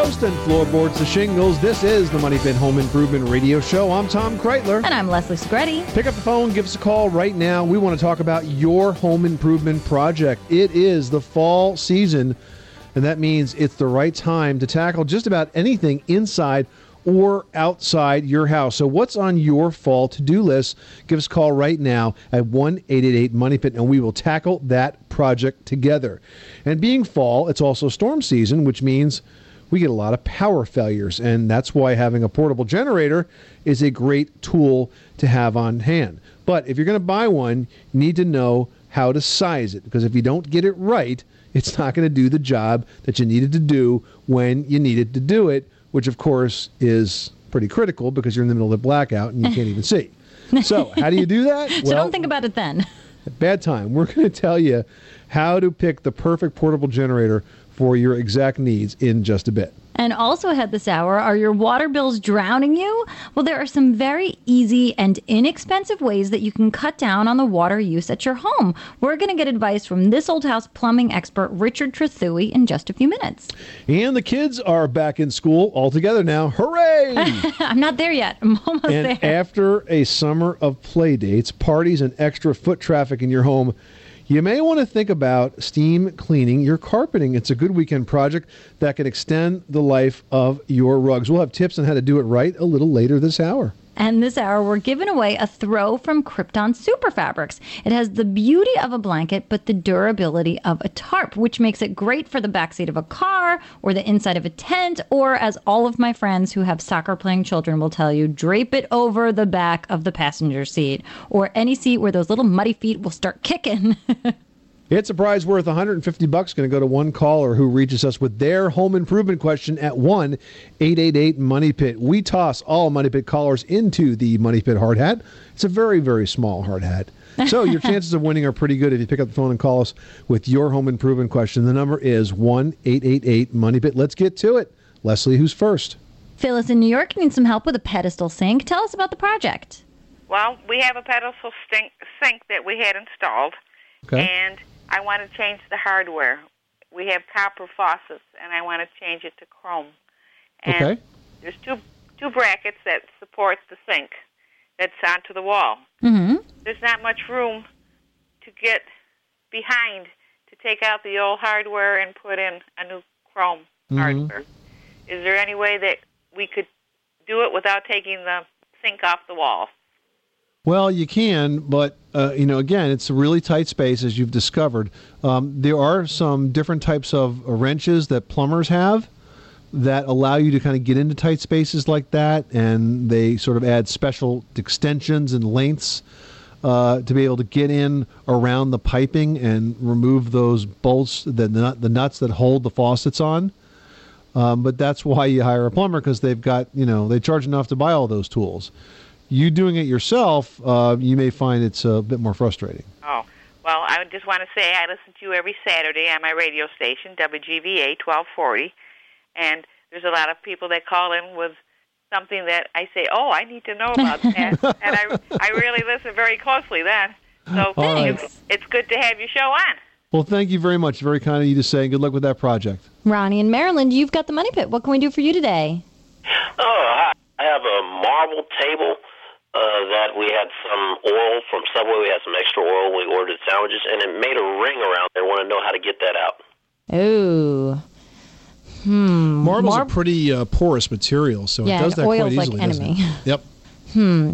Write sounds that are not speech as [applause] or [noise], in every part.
Coast and floorboards to shingles. This is the Money Pit Home Improvement Radio Show. I'm Tom Kraeutler. And I'm Leslie Segrete. Pick up the phone, give us a call right now. We want to talk about your home improvement project. It is the fall season, and that means it's the right time to tackle just about anything inside or outside your house. So, what's on your fall to do list? Give us a call right now at 1 888 Money Pit, and we will tackle that project together. And being fall, it's also storm season, which means we get a lot of power failures, and that's why having a portable generator is a great tool to have on hand. But if you're going to buy one, you need to know how to size it because if you don't get it right, it's not going to do the job that you needed to do when you needed to do it, which of course is pretty critical because you're in the middle of the blackout and you can't even see. [laughs] So, how do you do that? so don't think about it then. bad time. We're going to tell you how to pick the perfect portable generator for your exact needs in just a bit. And also ahead this hour, are your water bills drowning you? Well, there are some very easy and inexpensive ways that you can cut down on the water use at your home. We're going to get advice from this old house plumbing expert, Richard Trethewey, in just a few minutes. And the kids are back in school all together now. Hooray! [laughs] I'm not there yet. I'm almost and there. after a summer of play dates, parties, and extra foot traffic in your home, you may want to think about steam cleaning your carpeting. It's a good weekend project that can extend the life of your rugs. We'll have tips on how to do it right a little later this hour. And this hour, we're giving away a throw from Crypton Super Fabrics. It has the beauty of a blanket, but the durability of a tarp, which makes it great for the backseat of a car or the inside of a tent, or as all of my friends who have soccer playing children will tell you, drape it over the back of the passenger seat or any seat where those little muddy feet will start kicking. [laughs] It's a prize worth 150 bucks. Going to go to one caller who reaches us with their home improvement question at 1 888 Money Pit. We toss all Money Pit callers into the Money Pit hard hat. It's a very, very small hard hat. So [laughs] your chances of winning are pretty good if you pick up the phone and call us with your home improvement question. The number is 1 888 Money Pit. Let's get to it. Leslie, who's first? Phyllis in New York needs some help with a pedestal sink. Tell us about the project. Well, we have a pedestal sink, sink that we had installed, Okay. and I want to change the hardware. We have copper faucets, and I want to change it to chrome. And Okay. there's two two brackets that support the sink that's onto the wall. Mm-hmm. There's not much room to get behind to take out the old hardware and put in a new chrome hardware. Is there any way that we could do it without taking the sink off the wall? Well, you can, but uh, you know, again, it's a really tight space, as you've discovered. Um, there are some different types of uh, wrenches that plumbers have that allow you to kind of get into tight spaces like that, and they sort of add special extensions and lengths uh, to be able to get in around the piping and remove those bolts, the the nuts that hold the faucets on. Um, but that's why you hire a plumber because they've got you know they charge enough to buy all those tools. You doing it yourself, uh, you may find it's a bit more frustrating. Oh, well, I just want to say I listen to you every Saturday on my radio station, WGVA 1240, and there's a lot of people that call in with something that I say, oh, I need to know about [laughs] that, and I, I really listen very closely then. So All right. it's, it's good to have your show on. Well, thank you very much. Very kind of you to say. Good luck with that project. Ronnie in Maryland, you've got the money pit. What can we do for you today? Oh. I have a marble table uh, that we had some oil from Subway. We had some extra oil. We ordered sandwiches, and it made a ring around there. Want to know how to get that out? Oh. Hmm. Marble's Mar- a pretty uh, porous material, so Yeah, it does that oil's quite like easily. doesn't enemy. it? Yep. Hmm.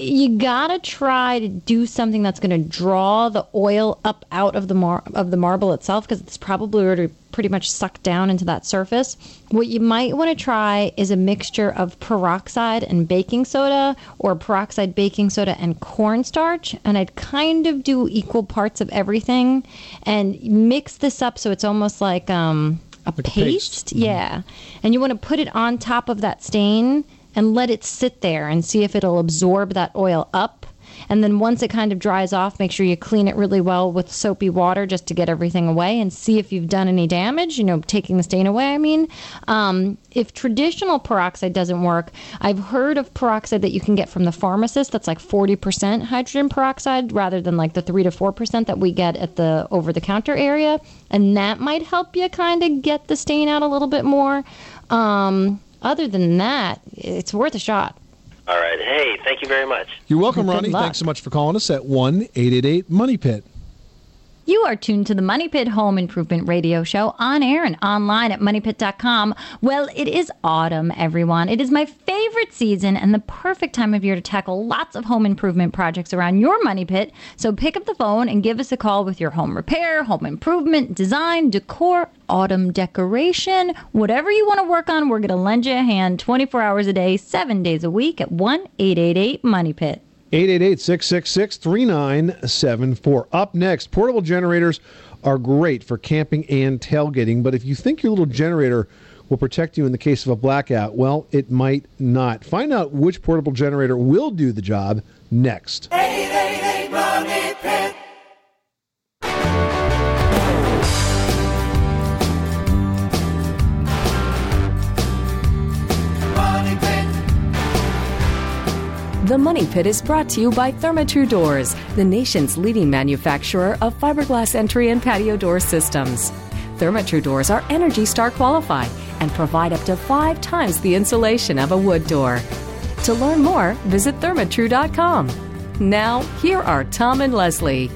You gotta try to do something that's gonna draw the oil up out of the mar- of the marble itself because it's probably already pretty much sucked down into that surface. What you might want to try is a mixture of peroxide and baking soda, or peroxide, baking soda, and cornstarch. And I'd kind of do equal parts of everything, and mix this up so it's almost like um, a Like a paste. paste. Yeah, and you want to put it on top of that stain and let it sit there and see if it'll absorb that oil up. And then once it kind of dries off, make sure you clean it really well with soapy water just to get everything away and see if you've done any damage, you know, taking the stain away, I mean. Um, if traditional peroxide doesn't work, I've heard of peroxide that you can get from the pharmacist that's like 40% hydrogen peroxide rather than like the 3 to 4% that we get at the over the counter area. And that might help you kind of get the stain out a little bit more. Um, other than that, it's worth a shot. All right. Hey, thank you very much. You're welcome, Ronnie. Thanks so much for calling us at 1 888 Money Pit. You are tuned to the Money Pit Home Improvement Radio Show on air and online at moneypit.com. Well, it is autumn, everyone. It is my favorite season and the perfect time of year to tackle lots of home improvement projects around your money pit. So pick up the phone and give us a call with your home repair, home improvement, design, decor, autumn decoration, whatever you want to work on. We're going to lend you a hand 24 hours a day, seven days a week at 1 888 Money Pit. 888 666 3974. Up next, portable generators are great for camping and tailgating, but if you think your little generator will protect you in the case of a blackout, well, it might not. Find out which portable generator will do the job next. 888 Money Pit. The Money Pit is brought to you by Therma-Tru Doors, the nation's leading manufacturer of fiberglass entry and patio door systems. Therma-Tru Doors are Energy Star qualified and provide up to five times the insulation of a wood door. To learn more, visit thermatru.com. Now, here are Tom and Leslie.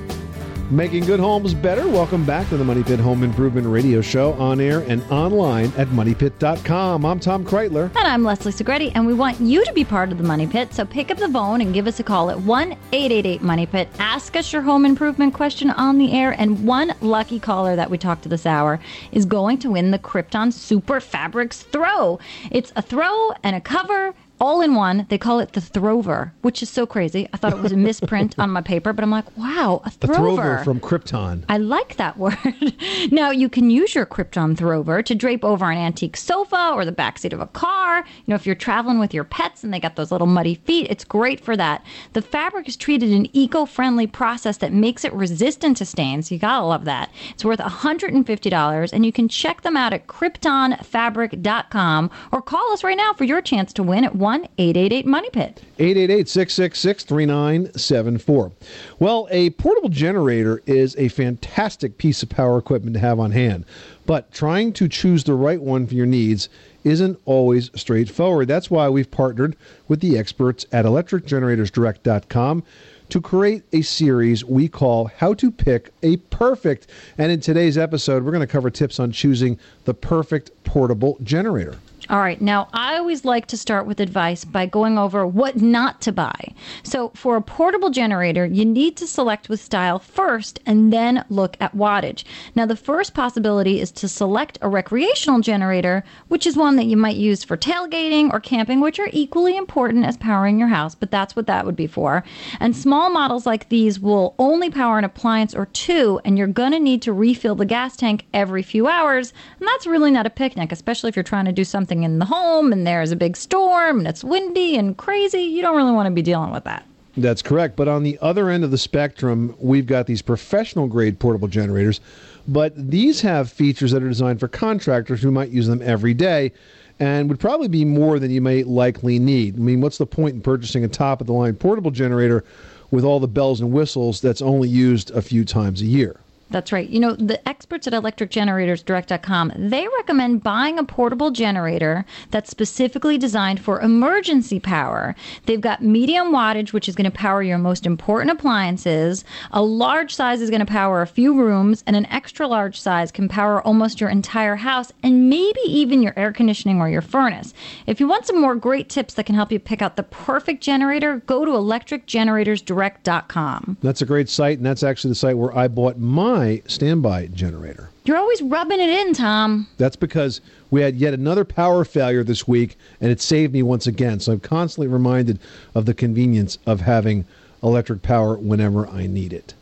Making good homes better. Welcome back to the Money Pit Home Improvement Radio Show on air and online at moneypit.com. I'm Tom Kraeutler. And I'm Leslie Segrete, and we want you to be part of the Money Pit. So pick up the phone and give us a call at 1 888 Money Pit. Ask us your home improvement question on the air, and one lucky caller that we talked to this hour is going to win the Crypton Super Fabrics Throw. It's a throw and a cover. All in one, they call it the Throver, which is so crazy. I thought it was a [laughs] misprint on my paper, but I'm like, wow, a The Throver. Throver from Crypton. I like that word. [laughs] now, you can use your Crypton Throver to drape over an antique sofa or the backseat of a car. You know, if you're traveling with your pets and they got those little muddy feet, it's great for that. The fabric is treated in an eco friendly process that makes it resistant to stains. You gotta love that. It's worth $150, and you can check them out at CryptonFabric.com or call us right now for your chance to win at 1 888 Money Pit. 888 666 3974. Well, a portable generator is a fantastic piece of power equipment to have on hand, but trying to choose the right one for your needs isn't always straightforward. That's why we've partnered with the experts at electricgeneratorsdirect.com to create a series we call How to Pick a Perfect. And in today's episode, we're going to cover tips on choosing the perfect portable generator. All right. Now, I always like to start with advice by going over what not to buy. So, for a portable generator, you need to select with style first and then look at wattage. Now, the first possibility is to select a recreational generator, which is one that you might use for tailgating or camping, which are equally important as powering your house, but that's what that would be for. And small models like these will only power an appliance or two, and you're going to need to refill the gas tank every few hours. And that's really not a picnic, especially if you're trying to do something in the home and there's a big storm and it's windy and crazy. You don't really want to be dealing with that. That's correct. But on the other end of the spectrum, we've got these professional grade portable generators. But these have features that are designed for contractors who might use them every day and would probably be more than you may likely need. I mean, what's the point in purchasing a top of the line portable generator with all the bells and whistles that's only used a few times a year? That's right. You know, the experts at electricgeneratorsdirect.com, they recommend buying a portable generator that's specifically designed for emergency power. They've got medium wattage, which is going to power your most important appliances. A large size is going to power a few rooms, and an extra large size can power almost your entire house and maybe even your air conditioning or your furnace. If you want some more great tips that can help you pick out the perfect generator, go to electricgeneratorsdirect.com. That's a great site, and that's actually the site where I bought my standby generator. You're always rubbing it in, Tom. That's because we had yet another power failure this week, and it saved me once again. So I'm constantly reminded of the convenience of having electric power whenever I need it.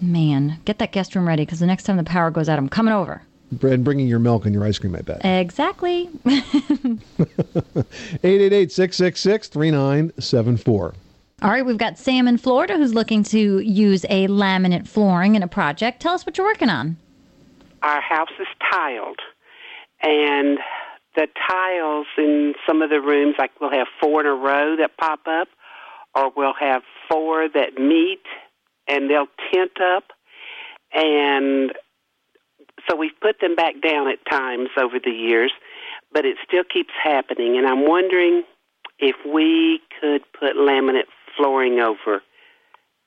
Man, get that guest room ready because the next time the power goes out, I'm coming over. And bringing your milk and your ice cream, I bet. Exactly. [laughs] 888 666 3974. All right, we've got Sam in Florida who's looking to use a laminate flooring in a project. Tell us what you're working on. Our house is tiled, and the tiles in some of the rooms, like we'll have four in a row that pop up, or we'll have four that meet and they'll tint up. And so we've put them back down at times over the years, but it still keeps happening. And I'm wondering if we could put laminate flooring over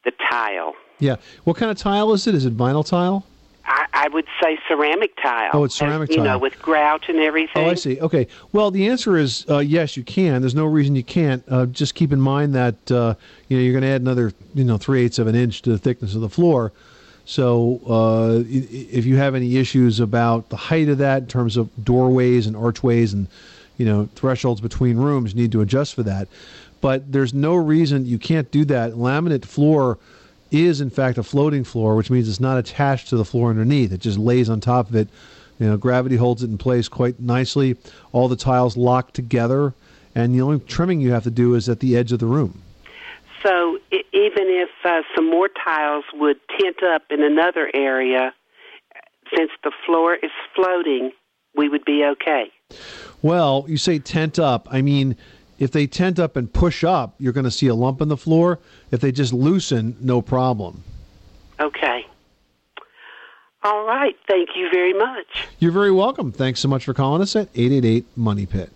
the tile. Yeah. What kind of tile is it? Is it vinyl tile? I, I would say ceramic tile. Oh, it's ceramic tile. You know, with grout and everything. Oh, I see. Okay. Well, the answer is uh, yes, you can. There's no reason you can't. Uh, just keep in mind that uh, you know you're going to add another you know three eighths of an inch to the thickness of the floor. So uh, if you have any issues about the height of that in terms of doorways and archways and you know thresholds between rooms, you need to adjust for that. But there's no reason you can't do that. Laminate floor is in fact a floating floor, which means it's not attached to the floor underneath. It just lays on top of it. You know, gravity holds it in place quite nicely. All the tiles lock together, and the only trimming you have to do is at the edge of the room. So i even if uh, some more tiles would tint up in another area, since the floor is floating, we would be okay. Well, you say tent up. I mean, if they tent up and push up, you're going to see a lump in the floor. If they just loosen, no problem. Okay. All right. Thank you very much. You're very welcome. Thanks so much for calling us at 888 Money Pit.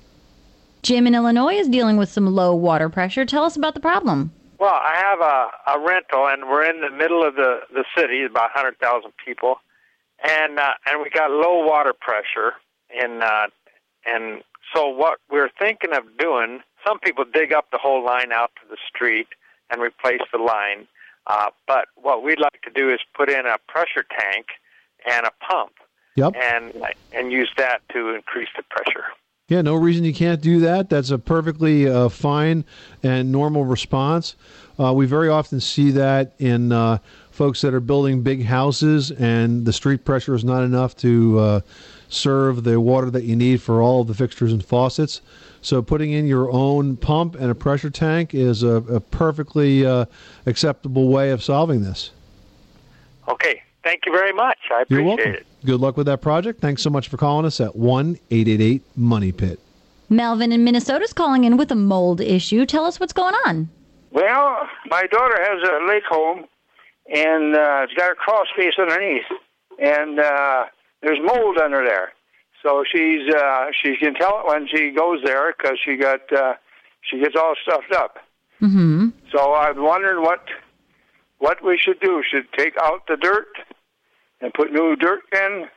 Jim in Illinois is dealing with some low water pressure. Tell us about the problem. Well, I have a, a rental, and we're in the middle of the the city, about hundred thousand people, and uh, and we got low water pressure, and uh, and so what we're thinking of doing. Some people dig up the whole line out to the street and replace the line, uh, but what we'd like to do is put in a pressure tank and a pump, Yep. and and use that to increase the pressure. Yeah, no reason you can't do that. That's a perfectly uh, fine and normal response. Uh, we very often see that in uh, folks that are building big houses and the street pressure is not enough to uh, serve the water that you need for all of the fixtures and faucets. So putting in your own pump and a pressure tank is a, a perfectly uh, acceptable way of solving this. Okay, thank you very much. I appreciate You're welcome. it. Good luck with that project. Thanks so much for calling us at 1 888 Money Pit. Melvin in Minnesota's calling in with a mold issue. Tell us what's going on. Well, my daughter has a lake home, and uh, it's got a crawl space underneath, and uh, there's mold under there. So she's uh, she can tell it when she goes there because she got uh, she gets all stuffed up. Mm-hmm. So I'm wondering what what we should do. Should take out the dirt and put new dirt in,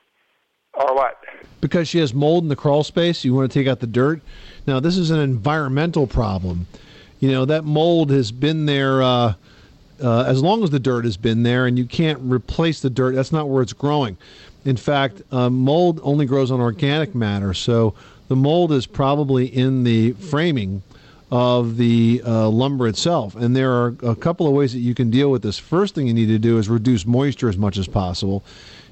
or what? because she has mold in the crawl space, you want to take out the dirt. Now, this is an environmental problem. You know, that mold has been there uh, uh, as long as the dirt has been there, and you can't replace the dirt. That's not where it's growing. In fact, uh, mold only grows on organic matter, so the mold is probably in the framing of the uh, lumber itself. And there are a couple of ways that you can deal with this. First thing you need to do is reduce moisture as much as possible.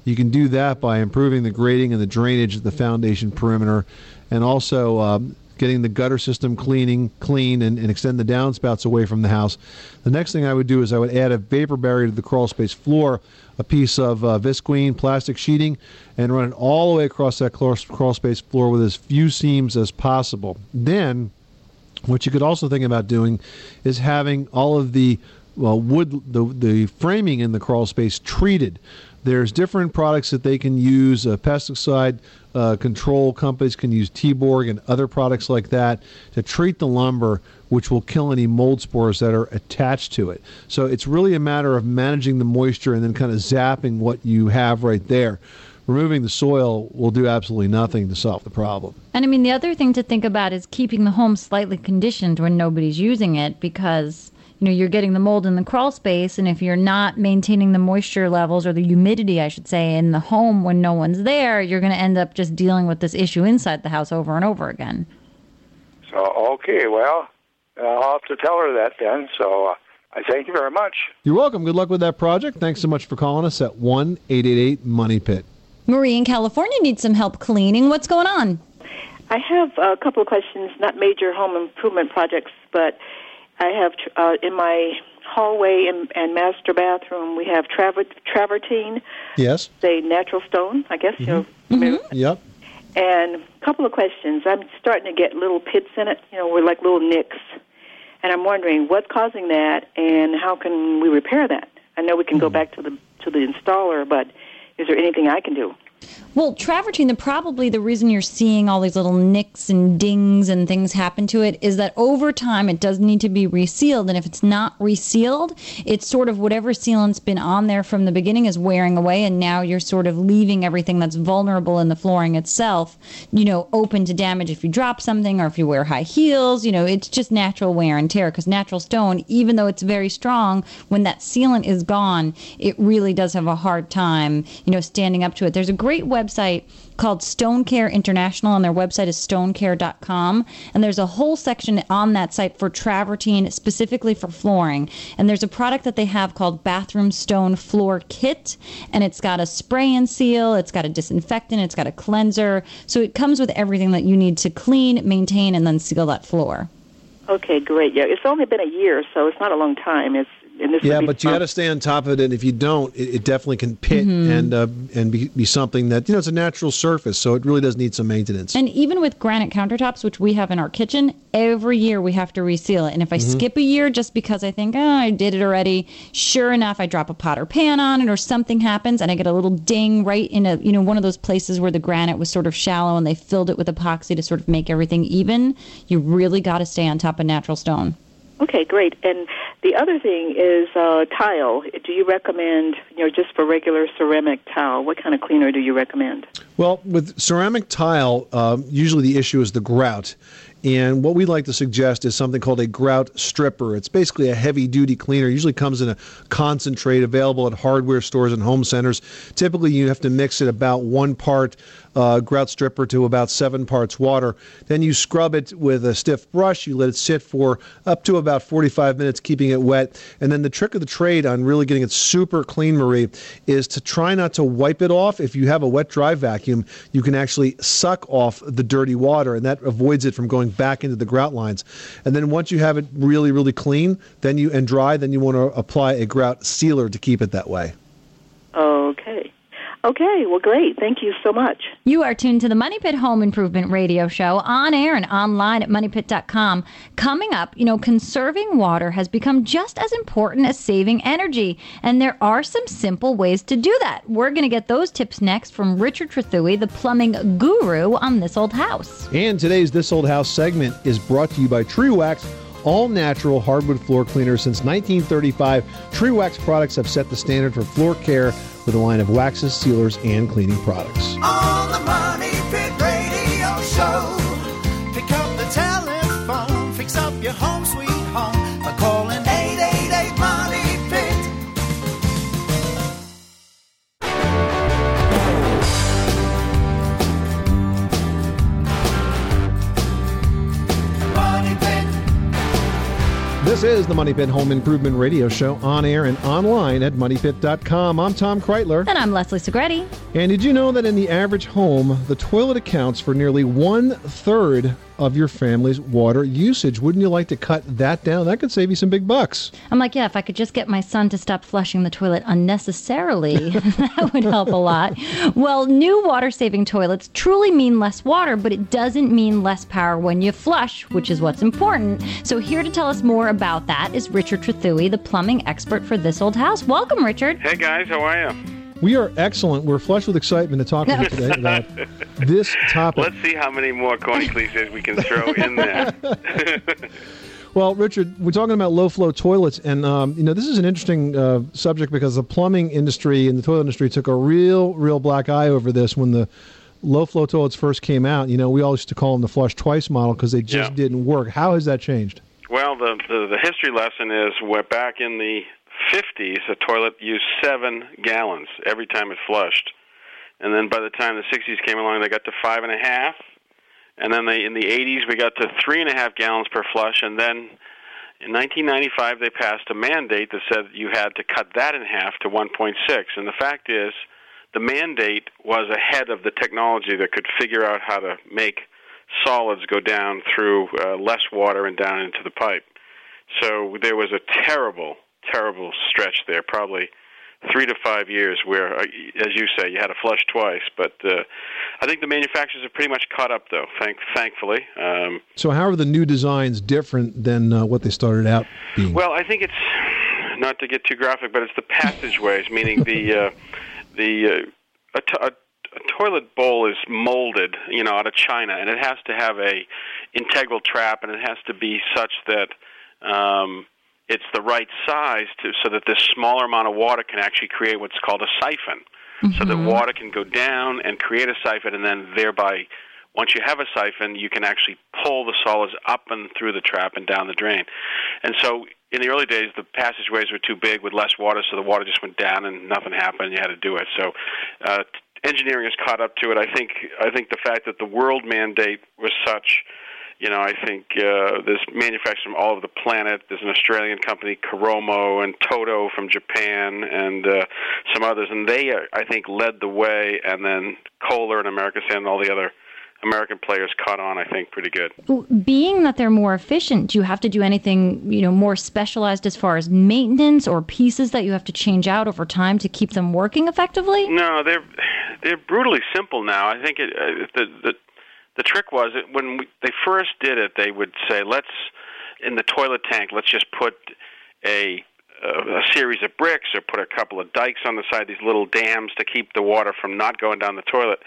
You can do that by improving the grading and the drainage of the foundation perimeter, and also um, getting the gutter system cleaning clean and, and extend the downspouts away from the house. The next thing I would do is I would add a vapor barrier to the crawl space floor, a piece of uh, visqueen plastic sheeting, and run it all the way across that crawl, space floor with as few seams as possible. Then what you could also think about doing is having all of the well, wood, the the framing in the crawl space treated. There's different products that they can use. Uh, pesticide uh, control companies can use T-Borg and other products like that to treat the lumber, which will kill any mold spores that are attached to it. So it's really a matter of managing the moisture and then kind of zapping what you have right there. Removing the soil will do absolutely nothing to solve the problem. And I mean, the other thing to think about is keeping the home slightly conditioned when nobody's using it because, you know, you're getting the mold in the crawl space. And if you're not maintaining the moisture levels or the humidity, I should say, in the home when no one's there, you're going to end up just dealing with this issue inside the house over and over again. So okay, well, I'll have to tell her that then. So uh, I thank you very much. You're welcome. Good luck with that project. Thanks so much for calling us at one eight eight eight Money Pit. Marie in California needs some help cleaning. What's going on? I have a couple of questions, not major home improvement projects, but I have uh, in my hallway and, and master bathroom we have traver- travertine, Yes. say natural stone, I guess mm-hmm. mm-hmm. you know. Yep. And a couple of questions. I'm starting to get little pits in it, you know, we're like little nicks. And I'm wondering what's causing that and how can we repair that? I know we can go mm-hmm. back to the to the installer, but is there anything I can do? Well, travertine, the probably the reason you're seeing all these little nicks and dings and things happen to it is that over time it does need to be resealed, and if it's not resealed, it's sort of whatever sealant's been on there from the beginning is wearing away, and now you're sort of leaving everything that's vulnerable in the flooring itself, you know, open to damage if you drop something or if you wear high heels. You know, it's just natural wear and tear because natural stone, even though it's very strong, when that sealant is gone, it really does have a hard time, you know, standing up to it. There's a great website called Stone Care International, and their website is stonecare.com. And there's a whole section on that site for travertine, specifically for flooring. And there's a product that they have called Bathroom Stone Floor Kit, and it's got a spray and seal, it's got a disinfectant, it's got a cleanser. So it comes with everything that you need to clean, maintain, and then seal that floor. Okay, great. Yeah, it's only been a year, so it's not a long time. It's Yeah, would be but you got to stay on top of it, and if you don't, it, it definitely can pit Mhm. and uh, and be, be something that you know it's a natural surface, so it really does need some maintenance. And even with granite countertops, which we have in our kitchen, every year we have to reseal it. And if I Mhm. skip a year just because I think, oh, I did it already, sure enough, I drop a pot or pan on it or something happens and I get a little ding right in a, you know, one of those places where the granite was sort of shallow and they filled it with epoxy to sort of make everything even. You really got to stay on top of natural stone. Okay, great. And the other thing is uh, tile. Do you recommend, you know, just for regular ceramic tile? What kind of cleaner do you recommend? Well, with ceramic tile, um, usually the issue is the grout. And what we like to suggest is something called a grout stripper. It's basically a heavy duty cleaner. Usually comes in a concentrate available at hardware stores and home centers. Typically, you have to mix it about one part uh, grout stripper to about seven parts water. Then you scrub it with a stiff brush. You let it sit for up to about 45 minutes, keeping it wet. And then the trick of the trade on really getting it super clean, Marie, is to try not to wipe it off. If you have a wet dry vacuum, you can actually suck off the dirty water, and that avoids it from going back into the grout lines. And then once you have it really, really clean, then you and dry, then you want to apply a grout sealer to keep it that way. Okay. Okay, well, great. Thank you so much. You are tuned to the Money Pit Home Improvement Radio Show on air and online at moneypit.com. Coming up, you know, conserving water has become just as important as saving energy, and there are some simple ways to do that. We're going to get those tips next from Richard Trethewey, the plumbing guru on This Old House. And today's This Old House segment is brought to you by Trewax, all natural hardwood floor cleaner since 1935. Trewax products have set the standard for floor care with a line of waxes, sealers, and cleaning products. On the Money Pit Radio Show. This is the Money Pit Home Improvement Radio Show on air and online at moneypit.com. I'm Tom Kraeutler. And I'm Leslie Segrete. And did you know that in the average home, the toilet accounts for nearly one third of your family's water usage? Wouldn't you like to cut that down? That could save you some big bucks. I'm like, yeah, if I could just get my son to stop flushing the toilet unnecessarily, [laughs] that would help a lot. Well, new water saving toilets truly mean less water, but it doesn't mean less power when you flush, which is what's important. So, here to tell us more about that is Richard Trethewey, the plumbing expert for this old house. Welcome, Richard. Hey guys, how are you? We are excellent. We're flushed with excitement to talk with you today about [laughs] this topic. Let's see how many more corny cliches we can throw in there. [laughs] Well, Richard, we're talking about low flow toilets, and um, you know this is an interesting uh, subject because the plumbing industry and the toilet industry took a real, real black eye over this when the low flow toilets first came out. You know, we all used to call them the flush twice model because they just Yeah. didn't work. How has that changed? well, the, the the history lesson is we're back in the 50s. A toilet used seven gallons every time it flushed, and then by the time the 60s came along, they got to five and a half, and then they in the 80s we got to three and a half gallons per flush, and then in 1995 they passed a mandate that said you had to cut that in half to 1.6. And the fact is, the mandate was ahead of the technology that could figure out how to make solids go down through uh, less water and down into the pipe. So there was a terrible, terrible stretch there, probably three to five years, where, uh, as you say, you had to flush twice. But uh, I think the manufacturers have pretty much caught up, though. Thank, thankfully. Um, So, how are the new designs different than uh, what they started out being? Well, I think it's not to get too graphic, but it's the passageways, meaning the uh, the uh, a, to- a, a toilet bowl is molded, you know, out of china, and it has to have a integral trap, and it has to be such that um, it's the right size to so that this smaller amount of water can actually create what's called a siphon, so that water can go down and create a siphon, and then thereby once you have a siphon, you can actually pull the solids up and through the trap and down the drain. And so in the early days, the passageways were too big with less water, so the water just went down and nothing happened. You had to do it. So uh, engineering has caught up to it. I think I think the fact that the world mandate was such. You know, I think uh, there's manufacturers from all over the planet. There's an Australian company, Caroma, and Toto from Japan, and uh, some others, and they, uh, I think, led the way. And then Kohler and America Sand and all the other American players caught on, I think, pretty good. Being that they're more efficient, do you have to do anything, you know, more specialized as far as maintenance or pieces that you have to change out over time to keep them working effectively? No, they're they're brutally simple now. I think it, uh, the the the trick was that when we, they first did it, they would say, "Let's in the toilet tank, let's just put a a series of bricks or put a couple of dikes on the side, these little dams to keep the water from not going down the toilet,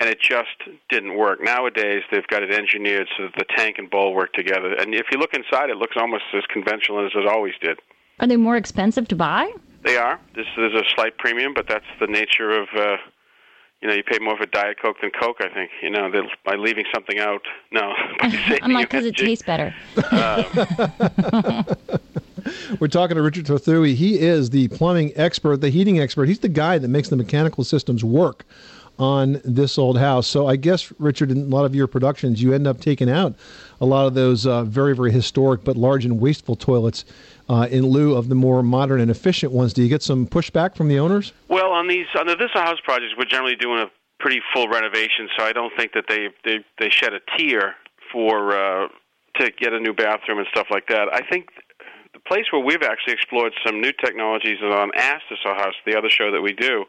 and it just didn't work. Nowadays, they've got it engineered so that the tank and bowl work together, and if you look inside, it looks almost as conventional as it always did. Are they more expensive to buy? They are. This there's a slight premium, but that's the nature of. Uh, you know, you pay more for Diet Coke than Coke. I think. You know, that by leaving something out. No, [laughs] I'm like, because it tastes better. [laughs] We're talking to Richard Trethewey. He is the plumbing expert, the heating expert. He's the guy that makes the mechanical systems work on this old house. So I guess, Richard, in a lot of your productions, you end up taking out a lot of those uh, very, very historic but large and wasteful toilets uh, in lieu of the more modern and efficient ones. Do you get some pushback from the owners? Well, on these on the This House projects, we're generally doing a pretty full renovation, so I don't think that they they they shed a tear for uh, to get a new bathroom and stuff like that. I think the place where we've actually explored some new technologies is on Ask This House, the other show that we do,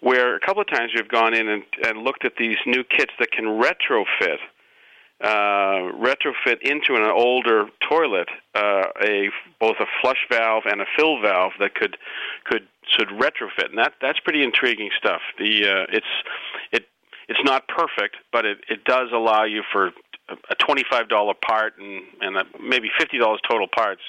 where a couple of times we've gone in and, and looked at these new kits that can retrofit uh, retrofit into an older toilet uh, a both a flush valve and a fill valve that could could should retrofit, and that that's pretty intriguing stuff. The uh, it's it it's not perfect, but it it does allow you for a- twenty-five dollar part and and a, maybe fifty dollars total parts.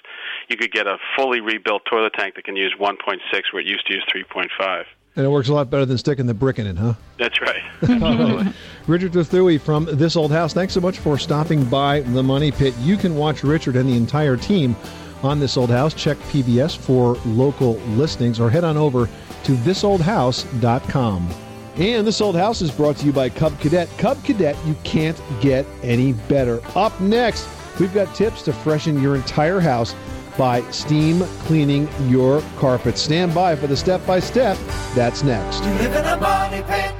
You could get a fully rebuilt toilet tank that can use one point six where it used to use three point five. And it works a lot better than sticking the brick in it, huh? That's right. [laughs] [laughs] Richard Trethewey from This Old House, thanks so much for stopping by the Money Pit. You can watch Richard and the entire team on This Old House. Check PBS for local listings or head on over to thisoldhouse.com. And This Old House is brought to you by Cub Cadet. Cub Cadet, you can't get any better. Up next, we've got tips to freshen your entire house by steam cleaning your carpet. Stand by for the step by step. That's next. You live in a money pit.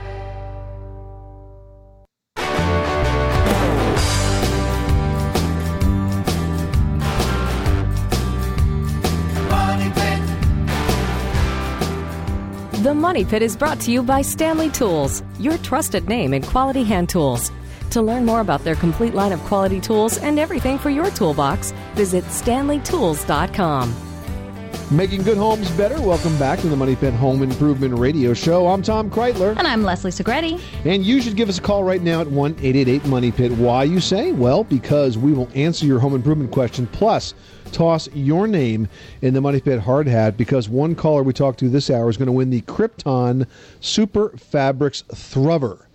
The Money Pit is brought to you by Stanley Tools, your trusted name in quality hand tools. To learn more about their complete line of quality tools and everything for your toolbox, visit stanleytools.com. Making good homes better. Welcome back to the Money Pit Home Improvement Radio Show. I'm Tom Kraeutler. And I'm Leslie Segrete. And you should give us a call right now at 1 888 Money Pit. Why, you say? Well, because we will answer your home improvement question plus toss your name in the Money Pit hard hat because one caller we talked to this hour is going to win the Crypton Super Fabrics Throver.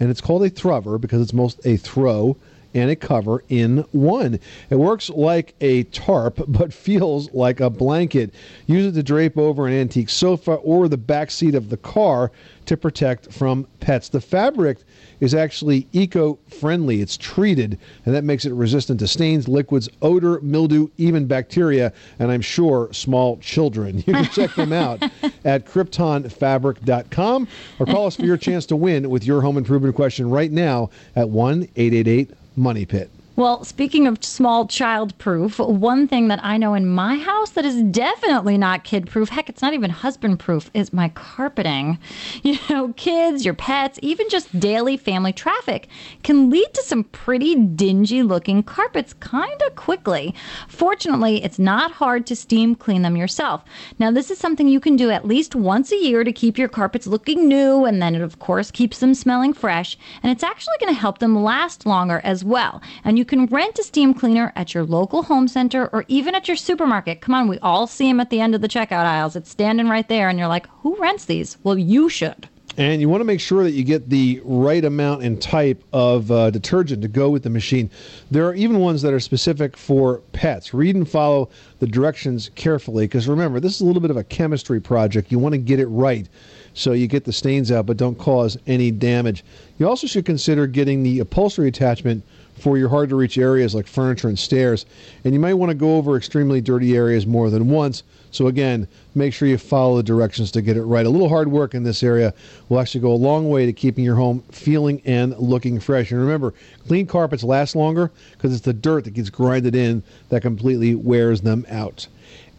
And it's called a throver because it's most a throw and a cover in one. It works like a tarp [laughs] but feels like a blanket. Use it to drape over an antique sofa or the back seat of the car to protect from pets. The fabric is actually eco-friendly. It's treated and that makes it resistant to stains, liquids, odor, mildew, even bacteria, and I'm sure small children. [laughs] You can check them out [laughs] at cryptonfabric.com or call us for your chance to win with your home improvement question right now at 1 888 Money Pit. Well, speaking of small child proof, one thing that I know in my house that is definitely not kid proof, heck, it's not even husband proof, is my carpeting. [laughs] You know, kids, your pets, even just daily family traffic can lead to some pretty dingy looking carpets kind of quickly. Fortunately, it's not hard to steam clean them yourself. Now, this is something you can do at least once a year to keep your carpets looking new, and then it, of course, keeps them smelling fresh. And it's actually going to help them last longer as well. And you can rent a steam cleaner at your local home center or even at your supermarket. Come on, we all see them at the end of the checkout aisles. It's standing right there, and you're like, who rents these? Well, you should. And you want to make sure that you get the right amount and type of uh, detergent to go with the machine. There are even ones that are specific for pets. Read and follow the directions carefully because remember, this is a little bit of a chemistry project. You want to get it right so you get the stains out but don't cause any damage. You also should consider getting the upholstery attachment for your hard to reach areas like furniture and stairs. And you might want to go over extremely dirty areas more than once. So, again, make sure you follow the directions to get it right. A little hard work in this area will actually go a long way to keeping your home feeling and looking fresh. And remember, clean carpets last longer because it's the dirt that gets grinded in that completely wears them out.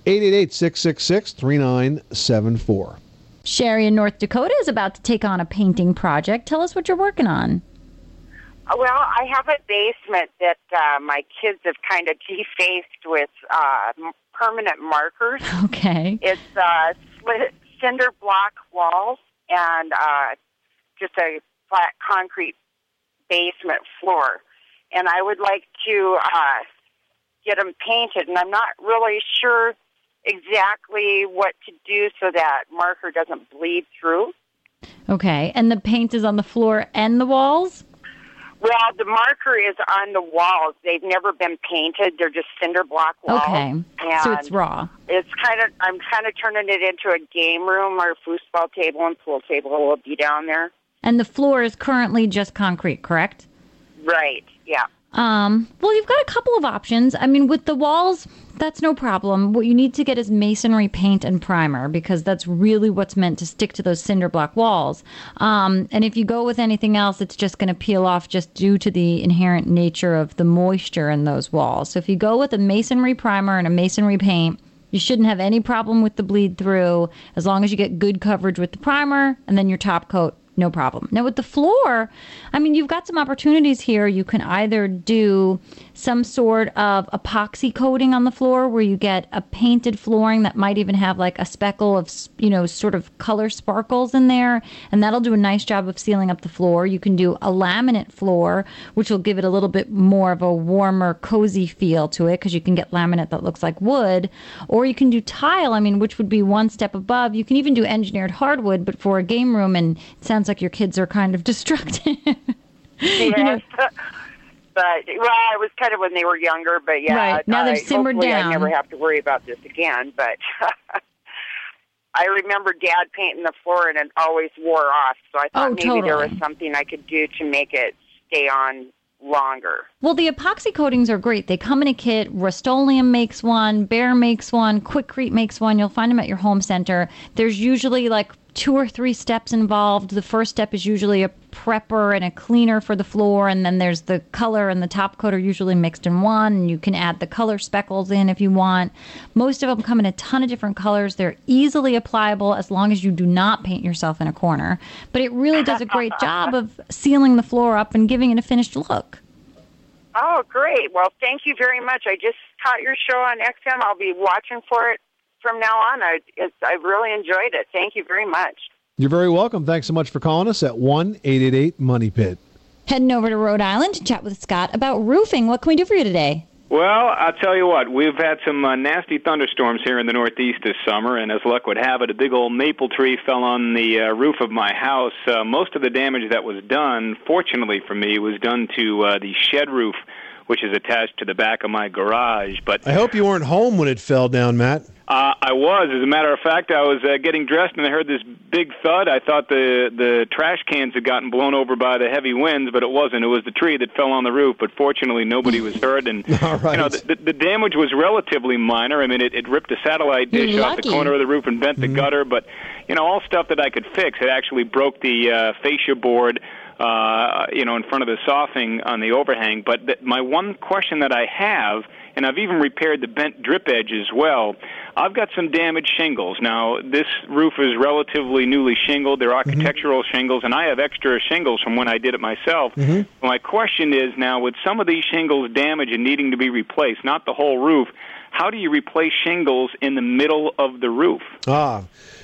888 666 3974. Sherry in North Dakota is about to take on a painting project. Tell us what you're working on. Well, I have a basement that uh, my kids have kind of defaced with uh, permanent markers. [laughs] Okay. It's uh, cinder block walls and uh, just a flat concrete basement floor. And I would like to uh, get them painted, and I'm not really sure exactly what to do so that marker doesn't bleed through. Okay. And the paint is on the floor and the walls? Well, the marker is on the walls. They've never been painted. They're just cinder block walls. Okay. So it's raw. It's kind of I'm kind of turning it into a game room. Our foosball table and pool table will be down there. And the floor is currently just concrete, correct? Right. Yeah. Um, well, you've got a couple of options. I mean, with the walls, that's no problem. What you need to get is masonry paint and primer because that's really what's meant to stick to those cinder block walls. Um, and if you go with anything else, it's just going to peel off just due to the inherent nature of the moisture in those walls. So if you go with a masonry primer and a masonry paint, you shouldn't have any problem with the bleed through as long as you get good coverage with the primer and then your top coat no problem. Now with the floor, I mean you've got some opportunities here. You can either do some sort of epoxy coating on the floor where you get a painted flooring that might even have like a speckle of, you know, sort of color sparkles in there and that'll do a nice job of sealing up the floor. You can do a laminate floor which will give it a little bit more of a warmer cozy feel to it because you can get laminate that looks like wood or you can do tile, I mean which would be one step above. You can even do engineered hardwood but for a game room and it sounds like your kids are kind of [laughs] destructive. Yes. But well, it was kind of when they were younger. But yeah, Right. Now they've I- simmered hopefully down. I never have to worry about this again. But [laughs] I remember Dad painting the floor, and it always wore off. So I thought Oh, maybe there was something I could do to make it stay on longer. Well, the epoxy coatings are great. They come in a kit. Rust-Oleum makes one, Behr makes one, Quikrete makes one. You'll find them at your home center. There's usually like two or three steps involved. The first step is usually a prepper and a cleaner for the floor, and then there's the color and the top coat are usually mixed in one. And you can add the color speckles in if you want. Most of them come in a ton of different colors. They're easily applicable as long as you do not paint yourself in a corner. But it really does a great [laughs] job of sealing the floor up and giving it a finished look. Oh, great! Well, thank you very much. I just caught your show on XM. I'll be watching for it from now on. I it's, I really enjoyed it. Thank you very much. You're very welcome. Thanks so much for calling us at 1 888 Money Pit. Heading over to Rhode Island to chat with Scott about roofing. What can we do for you today? Well, I'll tell you what, we've had some uh, nasty thunderstorms here in the Northeast this summer, and as luck would have it, a big old maple tree fell on the uh, roof of my house. Uh, most of the damage that was done, fortunately for me, was done to uh, the shed roof, which is attached to the back of my garage. But I hope you weren't home when it fell down, Matt. uh, I was, as a matter of fact, I was uh, getting dressed and I heard this big thud. I thought the the trash cans had gotten blown over by the heavy winds, but it wasn't. It was the tree that fell on the roof. But fortunately, nobody was [laughs] hurt, and All right. you know the, the, the damage was relatively minor. I mean, it, it ripped a satellite dish You're off the corner of the roof and bent the gutter, but you know all stuff that I could fix. It actually broke the uh, fascia board uh, you know, in front of the soffit on the overhang. But th- my one question that I have, and I've even repaired the bent drip edge as well. I've got some damaged shingles. Now, this roof is relatively newly shingled. They're architectural shingles, and I have extra shingles from when I did it myself. My question is now, with some of these shingles damaged and needing to be replaced, not the whole roof, how do you replace shingles in the middle of the roof? Ah, uh,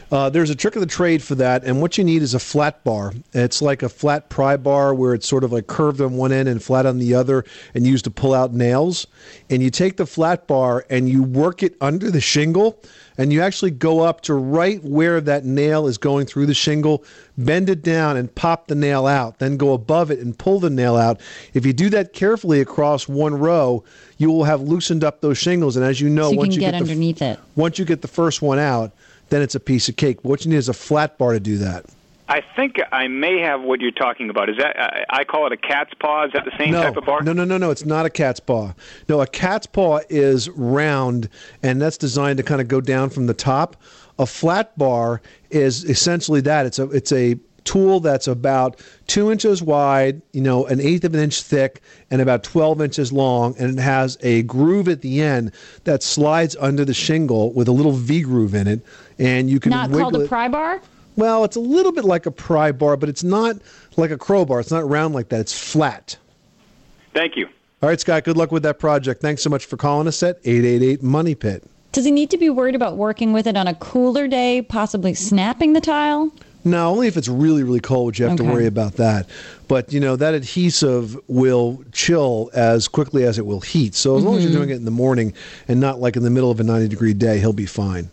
Uh, there's a trick of the trade for that, and what you need is a flat bar. It's like a flat pry bar where it's sort of like curved on one end and flat on the other, and used to pull out nails. And you take the flat bar and you work it under the shingle, and you actually go up to right where that nail is going through the shingle, bend it down, and pop the nail out. Then go above it and pull the nail out. If you do that carefully across one row, you will have loosened up those shingles. And as you know, so you once you get, get the underneath it. once you get the first one out, then it's a piece of cake. But what you need is a flat bar to do that. I think I may have what you're talking about. Is that I, I call it a cat's paw? Is that the same no, type of bar? no, no, no, no. It's not a cat's paw. No, a cat's paw is round, and that's designed to kind of go down from the top. A flat bar is essentially that. It's a it's a tool that's about two inches wide, you know, an eighth of an inch thick, and about 12 inches long, and it has a groove at the end that slides under the shingle with a little V groove in it, and you can Not wiggle called a pry bar? Well, it's a little bit like a pry bar, but it's not like a crowbar. It's not round like that. It's flat. Thank you. All right, Scott, good luck with that project. Thanks so much for calling us at 888 Money Pit. Does he need to be worried about working with it on a cooler day, possibly snapping the tile? No, only if it's really, really cold, you have to worry about that. But, you know, that adhesive will chill as quickly as it will heat. So as long as you're Mhm. doing it in the morning and not like in the middle of a 90 degree day, he'll be fine.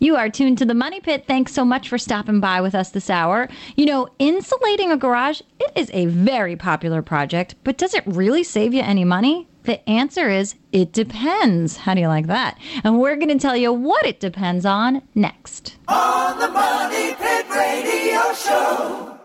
You are tuned to the Money Pit. Thanks so much for stopping by with us this hour. You know, insulating a garage, it is a very popular project, but does it really save you any money? The answer is it depends. How do you like that? And we're going to tell you what it depends on next. On the Money Pit Radio Show.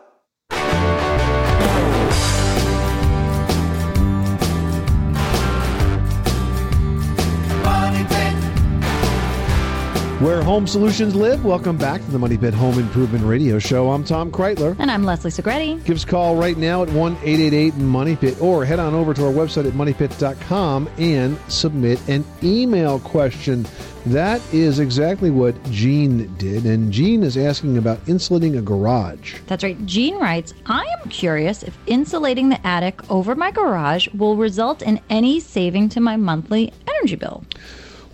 Where home solutions live, welcome back to the Money Pit Home Improvement Radio Show. I'm Tom Kraeutler. And I'm Leslie Segrete. Give us a call right now at 1 888 Money Pit or head on over to our website at moneypit.com and submit an email question. That is exactly what Gene did. And Gene is asking about insulating a garage. That's right. Jean writes I am curious if insulating the attic over my garage will result in any saving to my monthly energy bill.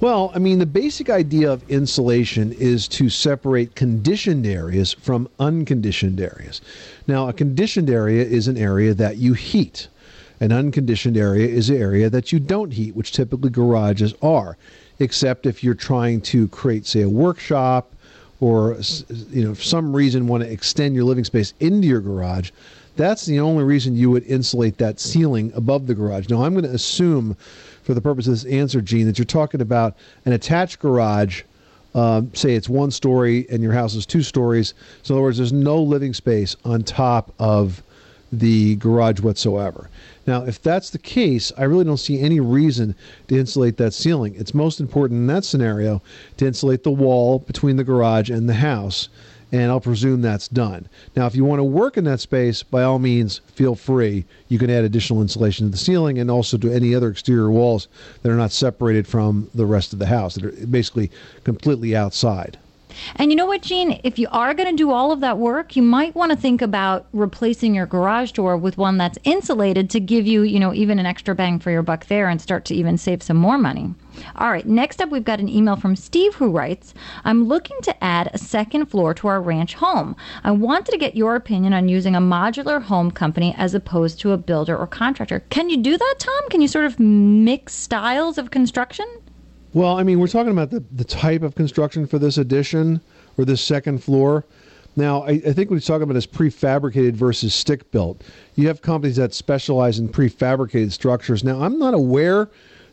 Well, I mean, the basic idea of insulation is to separate conditioned areas from unconditioned areas. Now, a conditioned area is an area that you heat. An unconditioned area is an area that you don't heat, which typically garages are, except if you're trying to create, say, a workshop or you know, for some reason want to extend your living space into your garage. That's the only reason you would insulate that ceiling above the garage. Now, I'm going to assume, for the purpose of this answer, Gene, that you're talking about an attached garage. Um, say it's one story and your house is two stories. So, in other words, there's no living space on top of the garage whatsoever. Now, if that's the case, I really don't see any reason to insulate that ceiling. It's most important in that scenario to insulate the wall between the garage and the house, and I'll presume that's done. Now, if you want to work in that space, by all means, feel free. You can add additional insulation to the ceiling and also to any other exterior walls that are not separated from the rest of the house, that are basically completely outside. And you know what, Gene? If you are going to do all of that work, you might want to think about replacing your garage door with one that's insulated to give you, you know, even an extra bang for your buck there and start to even save some more money. All right, next up, we've got an email from Steve who writes I'm looking to add a second floor to our ranch home. I wanted to get your opinion on using a modular home company as opposed to a builder or contractor. Can you do that, Tom? Can you sort of mix styles of construction? Well, I mean, we're talking about the, the type of construction for this addition or this second floor. Now, I, I think what he's talking about is prefabricated versus stick built. You have companies that specialize in prefabricated structures. Now, I'm not aware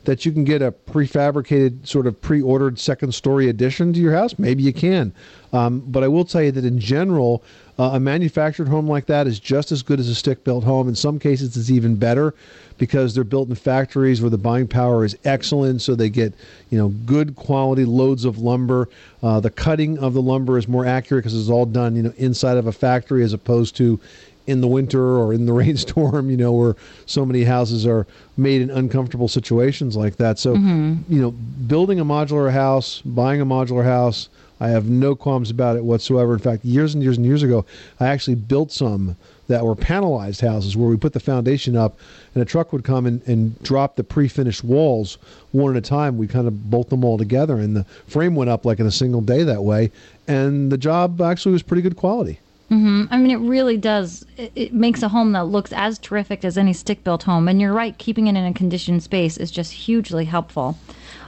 that you can get a prefabricated, sort of pre ordered second story addition to your house. Maybe you can. Um, but I will tell you that in general, uh, a manufactured home like that is just as good as a stick built home. In some cases, it's even better because they're built in factories where the buying power is excellent, so they get you know good quality loads of lumber. Uh, the cutting of the lumber is more accurate because it's all done you know inside of a factory as opposed to in the winter or in the [laughs] rainstorm, you know, where so many houses are made in uncomfortable situations like that. So, Mhm. you know, building a modular house, buying a modular house, I have no qualms about it whatsoever. In fact, years and years and years ago, I actually built some that were panelized houses where we put the foundation up and a truck would come and, and drop the pre-finished walls one at a time. We kind of bolt them all together and the frame went up like in a single day that way. And the job actually was pretty good quality. Hmm I mean, it really does. It, it makes a home that looks as terrific as any stick built home. And you're right, keeping it in a conditioned space is just hugely helpful.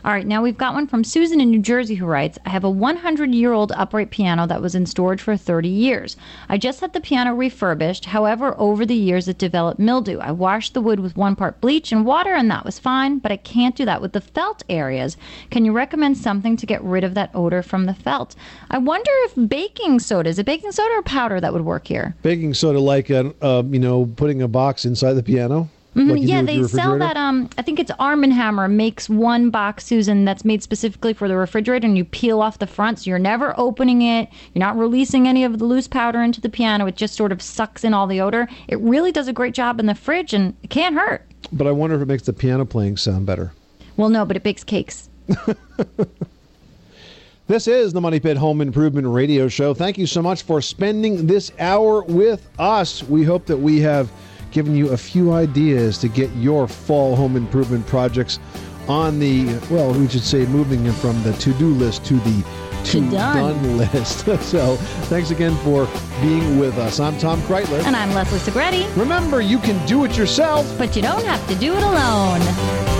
All right, now we've got one from Susan in New Jersey who writes I have a 100 year old upright piano that was in storage for 30 years. I just had the piano refurbished. However, over the years it developed mildew. I washed the wood with one part bleach and water, and that was fine, but I can't do that with the felt areas. Can you recommend something to get rid of that odor from the felt? I wonder if baking soda is it baking soda or powder that would work here? Baking soda, like uh, uh, you know, putting a box inside the piano. Mhm, like yeah, they sell that. Um, I think it's Arm and Hammer makes one box, Susan, that's made specifically for the refrigerator, and you peel off the front, so you're never opening it. You're not releasing any of the loose powder into the piano. It just sort of sucks in all the odor. It really does a great job in the fridge, and it can't hurt. But I wonder if it makes the piano playing sound better. Well, no, but it bakes cakes. [laughs] This is the Money Pit Home Improvement Radio Show. Thank you so much for spending this hour with us. We hope that we have given you a few ideas to get your fall home improvement projects on the, well, we should say moving them from the to do list to the to done. [laughs] list. [laughs] so thanks again for being with us. I'm Tom Kraeutler. And I'm Leslie Segrete. Remember, you can do it yourself, but you don't have to do it alone.